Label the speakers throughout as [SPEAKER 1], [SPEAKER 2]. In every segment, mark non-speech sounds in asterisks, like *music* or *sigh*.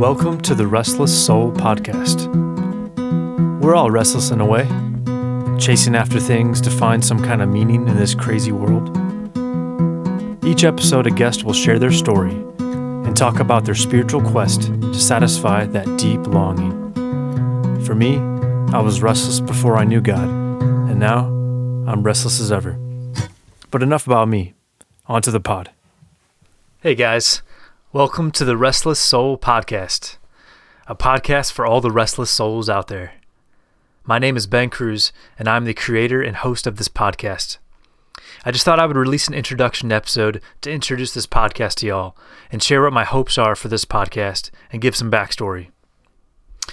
[SPEAKER 1] Welcome to the Restless Soul Podcast. We're all restless in a way, chasing after things to find some kind of meaning in this crazy world. Each episode, a guest will share their story and talk about their spiritual quest to satisfy that deep longing. For me, I was restless before I knew God, and now I'm restless as ever. But enough about me. On to the pod. Hey guys, welcome to the Restless Soul Podcast, a podcast for all the restless souls out there. My name is Ben Cruz, and I'm the creator and host of this podcast. I just thought I would release an introduction episode to introduce this podcast to y'all and share what my hopes are for this podcast and give some backstory.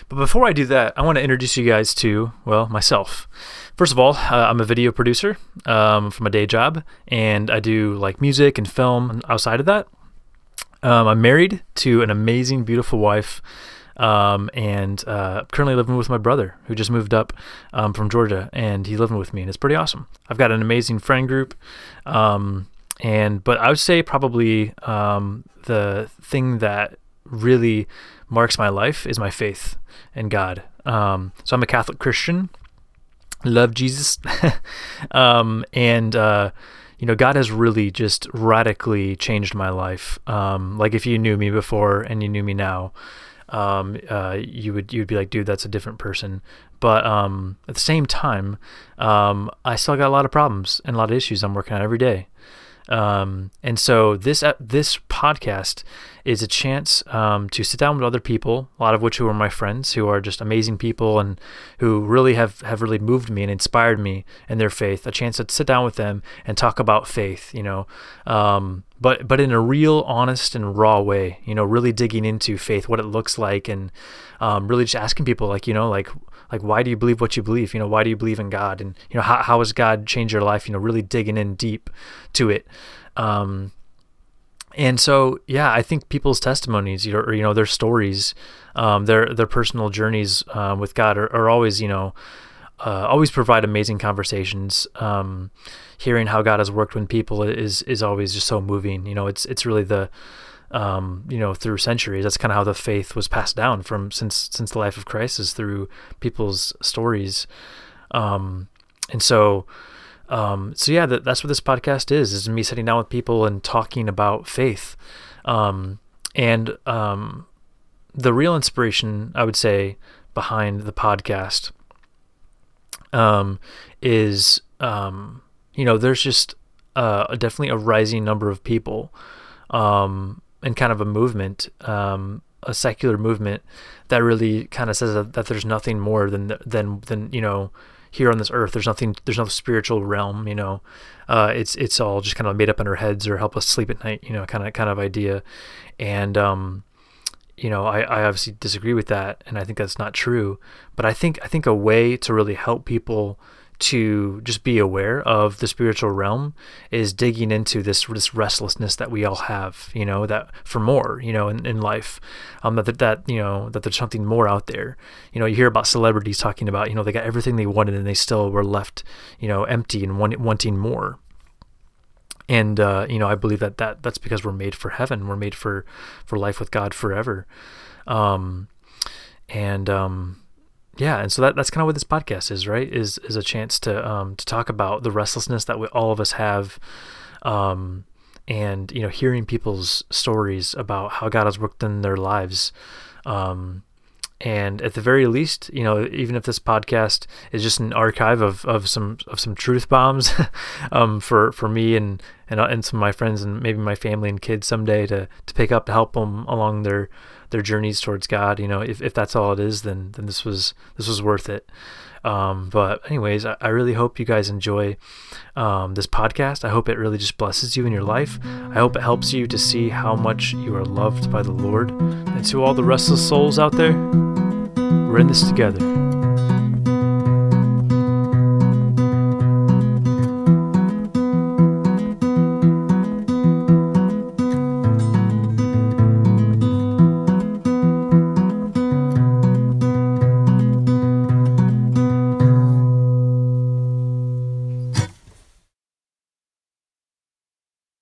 [SPEAKER 1] But before I do that, I want to introduce you guys to, well, myself. First of all, uh, I'm a video producer um, from a day job, and I do like music and film outside of that. Um, I'm married to an amazing, beautiful wife, um, and uh, currently living with my brother, who just moved up um, from Georgia, and he's living with me, and it's pretty awesome. I've got an amazing friend group, um, and but I would say probably um, the thing that really marks my life is my faith in God. Um, so I'm a Catholic Christian, love Jesus, *laughs* and uh, you know, God has really just radically changed my life. Um, like if you knew me before and you knew me now, um, uh, you would you'd be like, dude, that's a different person. But um, at the same time, um, I still got a lot of problems and a lot of issues I'm working on every day. Um, and so this uh, this podcast is a chance um, to sit down with other people, a lot of which who are my friends, who are just amazing people and who really have, have really moved me and inspired me in their faith. A chance to sit down with them and talk about faith, you know, um, but but in a real, honest and raw way. You know, really digging into faith, what it looks like, and um, really just asking people, like you know, like like why do you believe what you believe? You know why do you believe in god? And you know how, how has god changed your life you know really digging in deep to it? Um, and so yeah i think people's testimonies you know, or you know their stories um, their their personal journeys um, with god are, are, always you know uh, always provide amazing conversations. Um, hearing how god has worked when people is is always just so moving. You know it's it's really the um, you know, through centuries. That's kind of how the faith was passed down from since since the life of Christ is through people's stories. Um, and so, um, so yeah, that, that's what this podcast is: is me sitting down with people and talking about faith. Um, and um, the real inspiration, I would say, behind the podcast um, is, um, you know, there's just uh, definitely a rising number of people um, and kind of a movement, um, a secular movement that really kind of says that, that there's nothing more than than than you know here on this earth. There's nothing. There's no spiritual realm. You know, uh, it's it's all just kind of made up in our heads or help us sleep at night. You know, kind of kind of idea, and um, you know, I, I obviously disagree with that, and I think that's not true. But I think I think a way to really help people to just be aware of the spiritual realm is digging into this this restlessness that we all have, you know, that for more, you know, in, in life, um, that that you know that there's something more out there. You know, you hear about celebrities talking about, you know, they got everything they wanted and they still were left, you know, empty and want, wanting more. And uh, you know, I believe that that that's because we're made for heaven. We're made for for life with God forever. Um, and um, yeah, and so that, that's kind of what this podcast is, right? Is is a chance to um, to talk about the restlessness that we, all of us have, um, and you know, hearing people's stories about how God has worked in their lives, um, and at the very least, you know, even if this podcast is just an archive of, of some of some truth bombs, *laughs* um, for for me and and and some of my friends and maybe my family and kids someday to to pick up to help them along their their journeys towards God. You know, if, if that's all it is, then then this was this was worth it. Um, but anyways, I, I, really hope you guys enjoy um, this podcast. I hope it really just blesses you in your life. I hope it helps you to see how much you are loved by the Lord. And to all the restless souls out there, we're in this together.